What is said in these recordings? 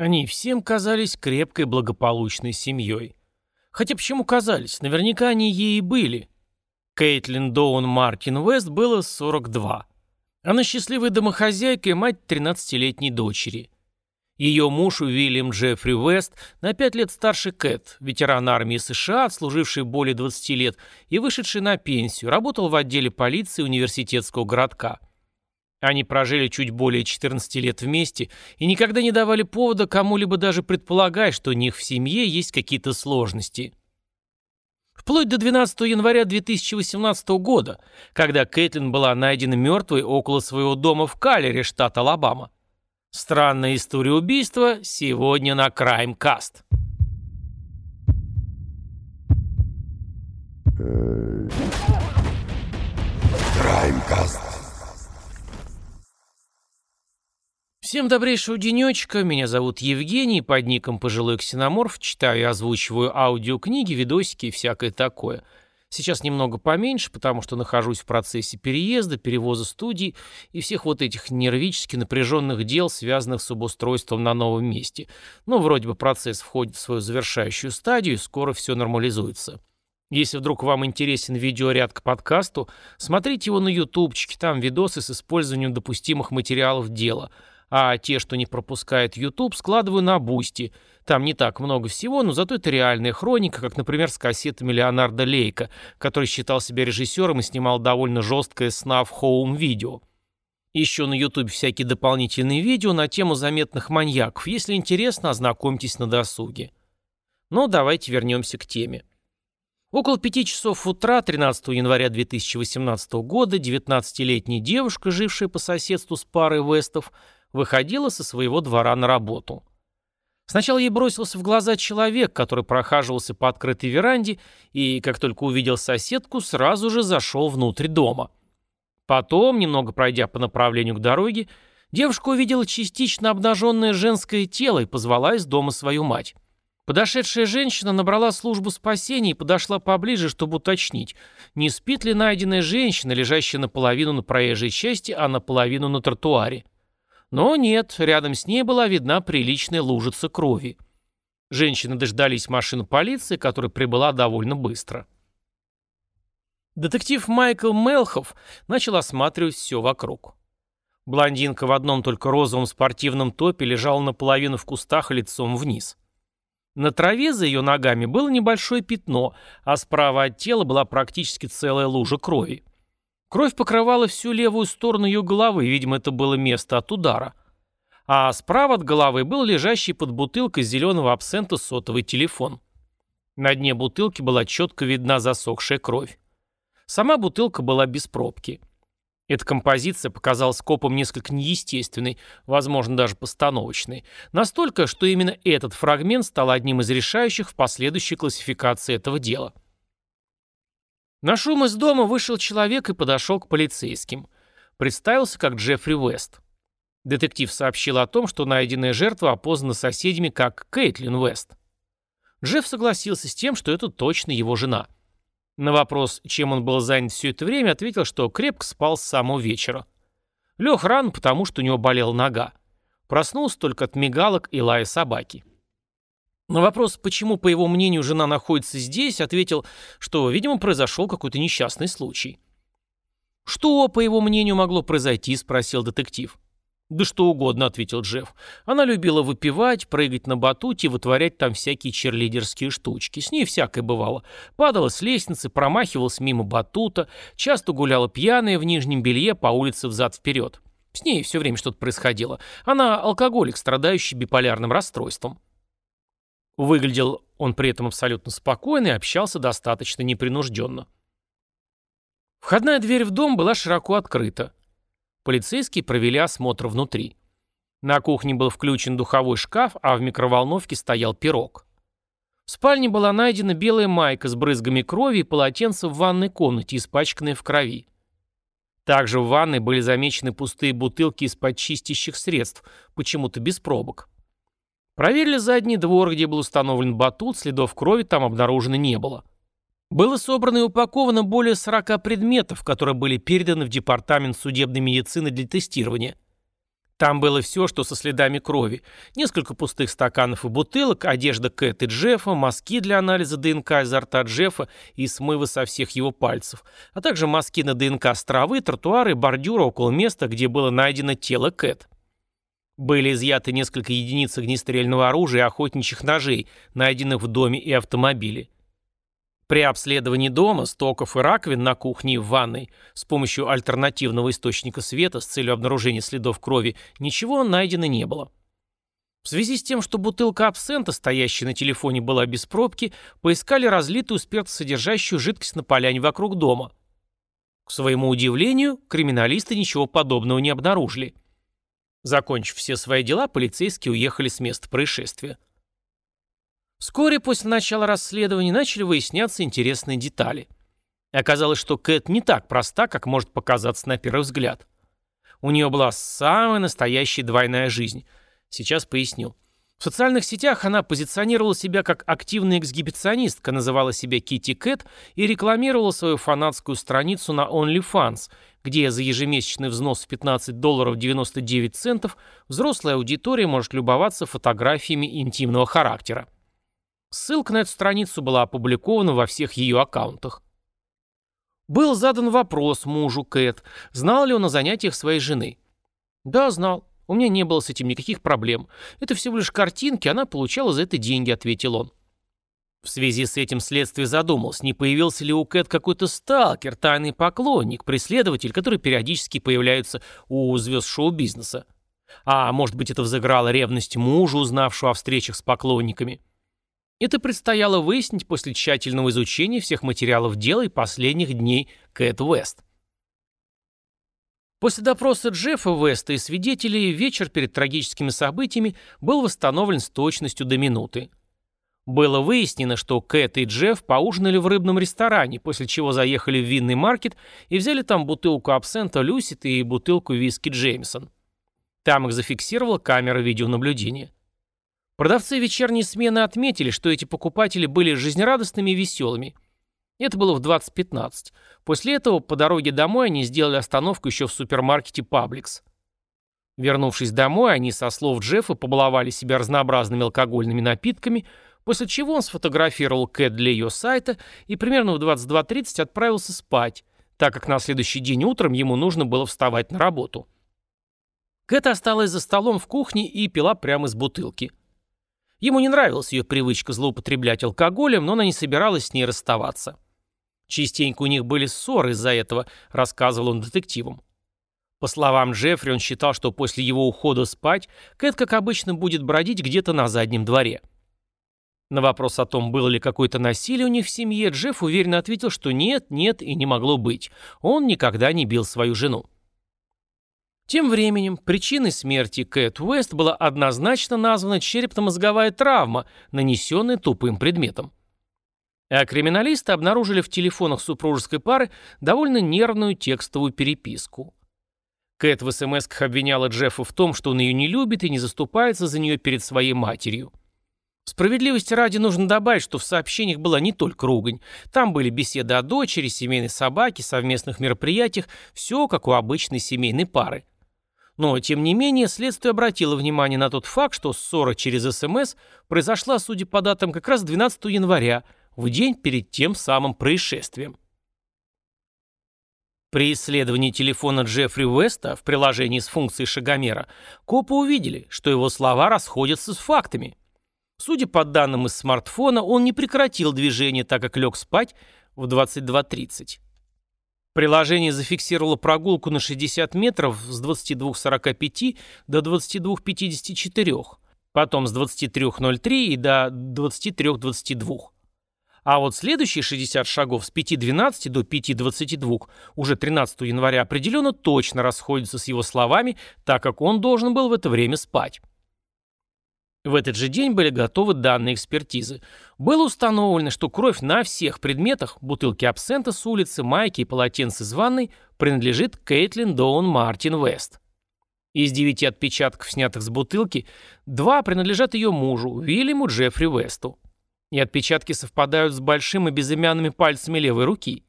Они всем казались крепкой благополучной семьей. Хотя почему казались? Наверняка они ей и были. Кейтлин Доун Мартин Уэст было 42. Она счастливая домохозяйка и мать 13-летней дочери. Ее муж Уильям Джеффри Уэст на 5 лет старше Кэт, ветеран армии США, служивший более 20 лет и вышедший на пенсию, работал в отделе полиции университетского городка. Они прожили чуть более 14 лет вместе и никогда не давали повода кому-либо даже предполагать, что у них в семье есть какие-то сложности. Вплоть до 12 января 2018 года, когда Кэтлин была найдена мертвой около своего дома в Калере, штат Алабама. Странная история убийства сегодня на Краймкаст. Краймкаст. Всем добрейшего денечка, меня зовут Евгений, под ником Пожилой Ксеноморф, читаю и озвучиваю аудиокниги, видосики и всякое такое. Сейчас немного поменьше, потому что нахожусь в процессе переезда, перевоза студий и всех вот этих нервически напряженных дел, связанных с обустройством на новом месте. Но вроде бы процесс входит в свою завершающую стадию, и скоро все нормализуется. Если вдруг вам интересен видеоряд к подкасту, смотрите его на ютубчике, там видосы с использованием допустимых материалов дела – а те, что не пропускает YouTube, складываю на Boosty. Там не так много всего, но зато это реальная хроника, как, например, с кассетами Леонарда Лейка, который считал себя режиссером и снимал довольно жесткое snuff home-видео. Еще на YouTube всякие дополнительные видео на тему заметных маньяков. Если интересно, ознакомьтесь на досуге. Но давайте вернемся к теме. Около пяти часов утра 13 января 2018 года 19-летняя девушка, жившая по соседству с парой Вестов, выходила со своего двора на работу. Сначала ей бросился в глаза человек, который прохаживался по открытой веранде и, как только увидел соседку, сразу же зашел внутрь дома. Потом, немного пройдя по направлению к дороге, девушка увидела частично обнаженное женское тело и позвала из дома свою мать. Подошедшая женщина набрала службу спасения и подошла поближе, чтобы уточнить, не спит ли найденная женщина, лежащая наполовину на проезжей части, а наполовину на тротуаре. Но нет, рядом с ней была видна приличная лужица крови. Женщины дождались машину полиции, которая прибыла довольно быстро. Детектив Майкл Мелхов начал осматривать все вокруг. Блондинка в одном только розовом спортивном топе лежала наполовину в кустах лицом вниз. На траве за ее ногами было небольшое пятно, а справа от тела была практически целая лужа крови. Кровь покрывала всю левую сторону ее головы, видимо, это было место от удара. А справа от головы был лежащий под бутылкой зеленого абсента сотовый телефон. На дне бутылки была четко видна засохшая кровь. Сама бутылка была без пробки. Эта композиция показалась копам несколько неестественной, возможно, даже постановочной. Настолько, что именно этот фрагмент стал одним из решающих в последующей классификации этого дела. На шум из дома вышел человек и подошел к полицейским. Представился как Джеффри Уэст. Детектив сообщил о том, что найденная жертва опознана соседями как Кейтлин Уэст. Джефф согласился с тем, что это точно его жена. На вопрос, чем он был занят все это время, ответил, что крепко спал с самого вечера. Лег рано, потому что у него болела нога. Проснулся только от мигалок и лая собаки. На вопрос, почему, по его мнению, жена находится здесь, ответил, что, видимо, произошел какой-то несчастный случай. «Что, по его мнению, могло произойти?» – спросил детектив. «Да что угодно», — ответил Джефф. «Она любила выпивать, прыгать на батуте и вытворять там всякие черлидерские штучки. С ней всякое бывало. Падала с лестницы, промахивалась мимо батута, часто гуляла пьяная в нижнем белье по улице взад-вперед. С ней все время что-то происходило. Она алкоголик, страдающий биполярным расстройством». Выглядел он при этом абсолютно спокойно и общался достаточно непринужденно. Входная дверь в дом была широко открыта. Полицейские провели осмотр внутри. На кухне был включен духовой шкаф, а в микроволновке стоял пирог. В спальне была найдена белая майка с брызгами крови и полотенце в ванной комнате, испачканное в крови. Также в ванной были замечены пустые бутылки из-под чистящих средств, почему-то без пробок. Проверили задний двор, где был установлен батут, следов крови там обнаружено не было. Было собрано и упаковано более 40 предметов, которые были переданы в Департамент судебной медицины для тестирования. Там было все, что со следами крови. Несколько пустых стаканов и бутылок, одежда Кэт и Джеффа, мазки для анализа ДНК изо рта Джеффа и смыва со всех его пальцев, а также мазки на ДНК с травы, тротуары и бордюра около места, где было найдено тело Кэт. Были изъяты несколько единиц огнестрельного оружия и охотничьих ножей, найденных в доме и автомобиле. При обследовании дома, стоков и раковин на кухне и в ванной с помощью альтернативного источника света с целью обнаружения следов крови ничего найдено не было. В связи с тем, что бутылка абсента, стоящая на телефоне, была без пробки, поискали разлитую спиртосодержащую жидкость на поляне вокруг дома. К своему удивлению, криминалисты ничего подобного не обнаружили. Закончив все свои дела, полицейские уехали с места происшествия. Вскоре после начала расследования начали выясняться интересные детали. Оказалось, что Кэт не так проста, как может показаться на первый взгляд. У нее была самая настоящая двойная жизнь. Сейчас поясню. В социальных сетях она позиционировала себя как активная эксгибиционистка, называла себя Кити Кэт и рекламировала свою фанатскую страницу на OnlyFans, где за ежемесячный взнос в 15 долларов 99 центов взрослая аудитория может любоваться фотографиями интимного характера. Ссылка на эту страницу была опубликована во всех ее аккаунтах. Был задан вопрос мужу Кэт, знал ли он о занятиях своей жены. «Да, знал. У меня не было с этим никаких проблем. Это всего лишь картинки, она получала за это деньги», — ответил он. В связи с этим следствие задумалось, не появился ли у Кэт какой-то сталкер, тайный поклонник, преследователь, который периодически появляется у звезд шоу-бизнеса. А может быть это взыграла ревность мужа, узнавшего о встречах с поклонниками. Это предстояло выяснить после тщательного изучения всех материалов дела и последних дней Кэт Уэст. После допроса Джеффа Уэста и свидетелей вечер перед трагическими событиями был восстановлен с точностью до минуты. Было выяснено, что Кэт и Джефф поужинали в рыбном ресторане, после чего заехали в винный маркет и взяли там бутылку абсента Люсит и бутылку виски Джеймсон. Там их зафиксировала камера видеонаблюдения. Продавцы вечерней смены отметили, что эти покупатели были жизнерадостными и веселыми. Это было в 20.15. После этого по дороге домой они сделали остановку еще в супермаркете Publix. Вернувшись домой, они, со слов Джеффа, побаловали себя разнообразными алкогольными напитками, после чего он сфотографировал Кэт для ее сайта и примерно в 22.30 отправился спать, так как на следующий день утром ему нужно было вставать на работу. Кэт осталась за столом в кухне и пила прямо из бутылки. Ему не нравилась ее привычка злоупотреблять алкоголем, но она не собиралась с ней расставаться. Частенько у них были ссоры из-за этого, рассказывал он детективам. По словам Джеффри, он считал, что после его ухода спать Кэт, как обычно, будет бродить где-то на заднем дворе. На вопрос о том, было ли какое-то насилие у них в семье, Джефф уверенно ответил, что нет, нет и не могло быть. Он никогда не бил свою жену. Тем временем причиной смерти Кэт Уэст была однозначно названа черепно-мозговая травма, нанесенная тупым предметом. А криминалисты обнаружили в телефонах супружеской пары довольно нервную текстовую переписку. Кэт в смс обвиняла Джеффа в том, что он ее не любит и не заступается за нее перед своей матерью. Справедливости ради нужно добавить, что в сообщениях была не только ругань. Там были беседы о дочери, семейной собаке, совместных мероприятиях, все как у обычной семейной пары. Но, тем не менее, следствие обратило внимание на тот факт, что ссора через СМС произошла, судя по датам, как раз 12 января, в день перед тем самым происшествием. При исследовании телефона Джеффри Уэста в приложении с функцией шагомера копы увидели, что его слова расходятся с фактами. Судя по данным из смартфона, он не прекратил движение, так как лег спать в 22.30. Приложение зафиксировало прогулку на 60 метров с 22.45 до 22.54, потом с 23.03 и до 23.22. А вот следующие 60 шагов с 5.12 до 5.22 уже 13 января определенно точно расходятся с его словами, так как он должен был в это время спать. В этот же день были готовы данные экспертизы. Было установлено, что кровь на всех предметах, бутылки абсента с улицы, майки и полотенце из ванной, принадлежит Кейтлин Доун Мартин Вест. Из девяти отпечатков, снятых с бутылки, два принадлежат ее мужу, Уильяму Джеффри Весту. И отпечатки совпадают с большим и безымянными пальцами левой руки.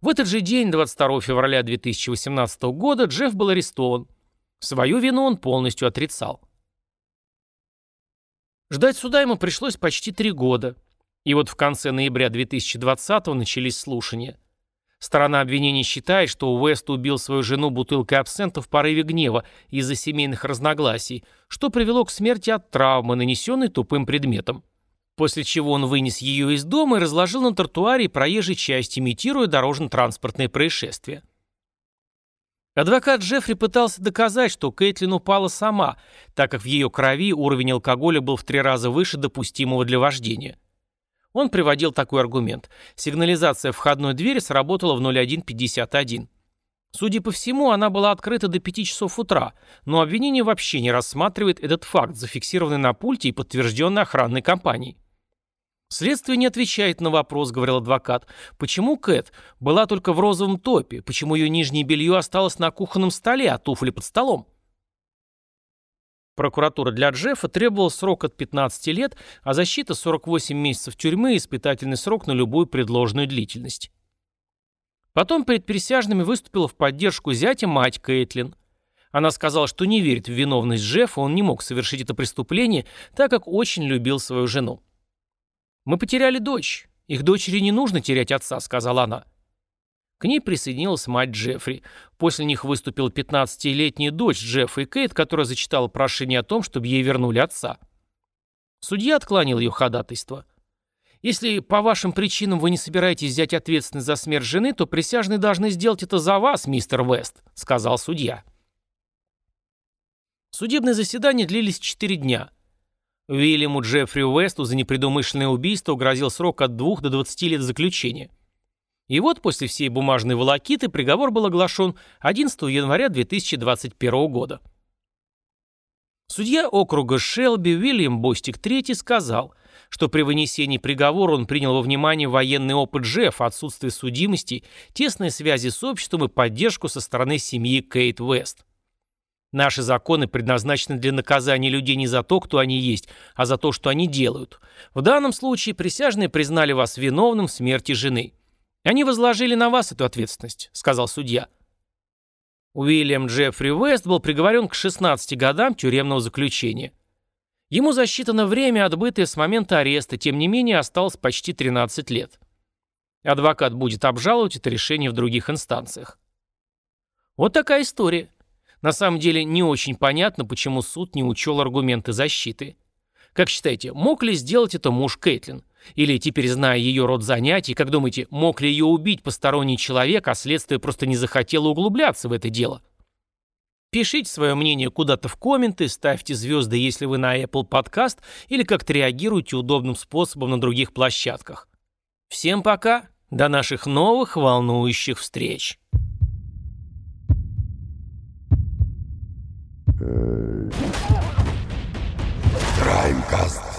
В этот же день, 22 февраля 2018 года, Джефф был арестован. Свою вину он полностью отрицал. Ждать суда ему пришлось почти три года. И вот в конце ноября 2020-го начались слушания. Сторона обвинения считает, что Уэст убил свою жену бутылкой абсента в порыве гнева из-за семейных разногласий, что привело к смерти от травмы, нанесенной тупым предметом. После чего он вынес ее из дома и разложил на тротуаре проезжей части, имитируя дорожно-транспортное происшествие. Адвокат Джеффри пытался доказать, что Кэтлин упала сама, так как в ее крови уровень алкоголя был в три раза выше допустимого для вождения. Он приводил такой аргумент. Сигнализация входной двери сработала в 0151. Судя по всему, она была открыта до 5 часов утра, но обвинение вообще не рассматривает этот факт, зафиксированный на пульте и подтвержденный охранной компанией. «Следствие не отвечает на вопрос», — говорил адвокат. «Почему Кэт была только в розовом топе? Почему ее нижнее белье осталось на кухонном столе, а туфли под столом?» Прокуратура для Джеффа требовала срок от 15 лет, а защита 48 месяцев тюрьмы и испытательный срок на любую предложенную длительность. Потом перед присяжными выступила в поддержку зятя мать Кэтлин. Она сказала, что не верит в виновность Джеффа, он не мог совершить это преступление, так как очень любил свою жену. «Мы потеряли дочь. Их дочери не нужно терять отца», — сказала она. К ней присоединилась мать Джеффри. После них выступила 15-летняя дочь Джеффа и Кейт, которая зачитала прошение о том, чтобы ей вернули отца. Судья отклонил ее ходатайство. «Если по вашим причинам вы не собираетесь взять ответственность за смерть жены, то присяжные должны сделать это за вас, мистер Вест», — сказал судья. Судебные заседания длились четыре дня — Уильяму Джеффри Уэсту за непредумышленное убийство угрозил срок от 2 до 20 лет заключения. И вот после всей бумажной волокиты приговор был оглашен 11 января 2021 года. Судья округа Шелби Уильям Бостик III сказал, что при вынесении приговора он принял во внимание военный опыт Джеффа, отсутствие судимости, тесные связи с обществом и поддержку со стороны семьи Кейт Уэст. Наши законы предназначены для наказания людей не за то, кто они есть, а за то, что они делают. В данном случае присяжные признали вас виновным в смерти жены. Они возложили на вас эту ответственность», — сказал судья. Уильям Джеффри Уэст был приговорен к 16 годам тюремного заключения. Ему засчитано время, отбытое с момента ареста, тем не менее осталось почти 13 лет. Адвокат будет обжаловать это решение в других инстанциях. Вот такая история. На самом деле не очень понятно, почему суд не учел аргументы защиты. Как считаете, мог ли сделать это муж Кэтлин? Или, теперь зная ее род занятий, как думаете, мог ли ее убить посторонний человек, а следствие просто не захотело углубляться в это дело? Пишите свое мнение куда-то в комменты, ставьте звезды, если вы на Apple Podcast, или как-то реагируйте удобным способом на других площадках. Всем пока, до наших новых волнующих встреч. Краймкаст.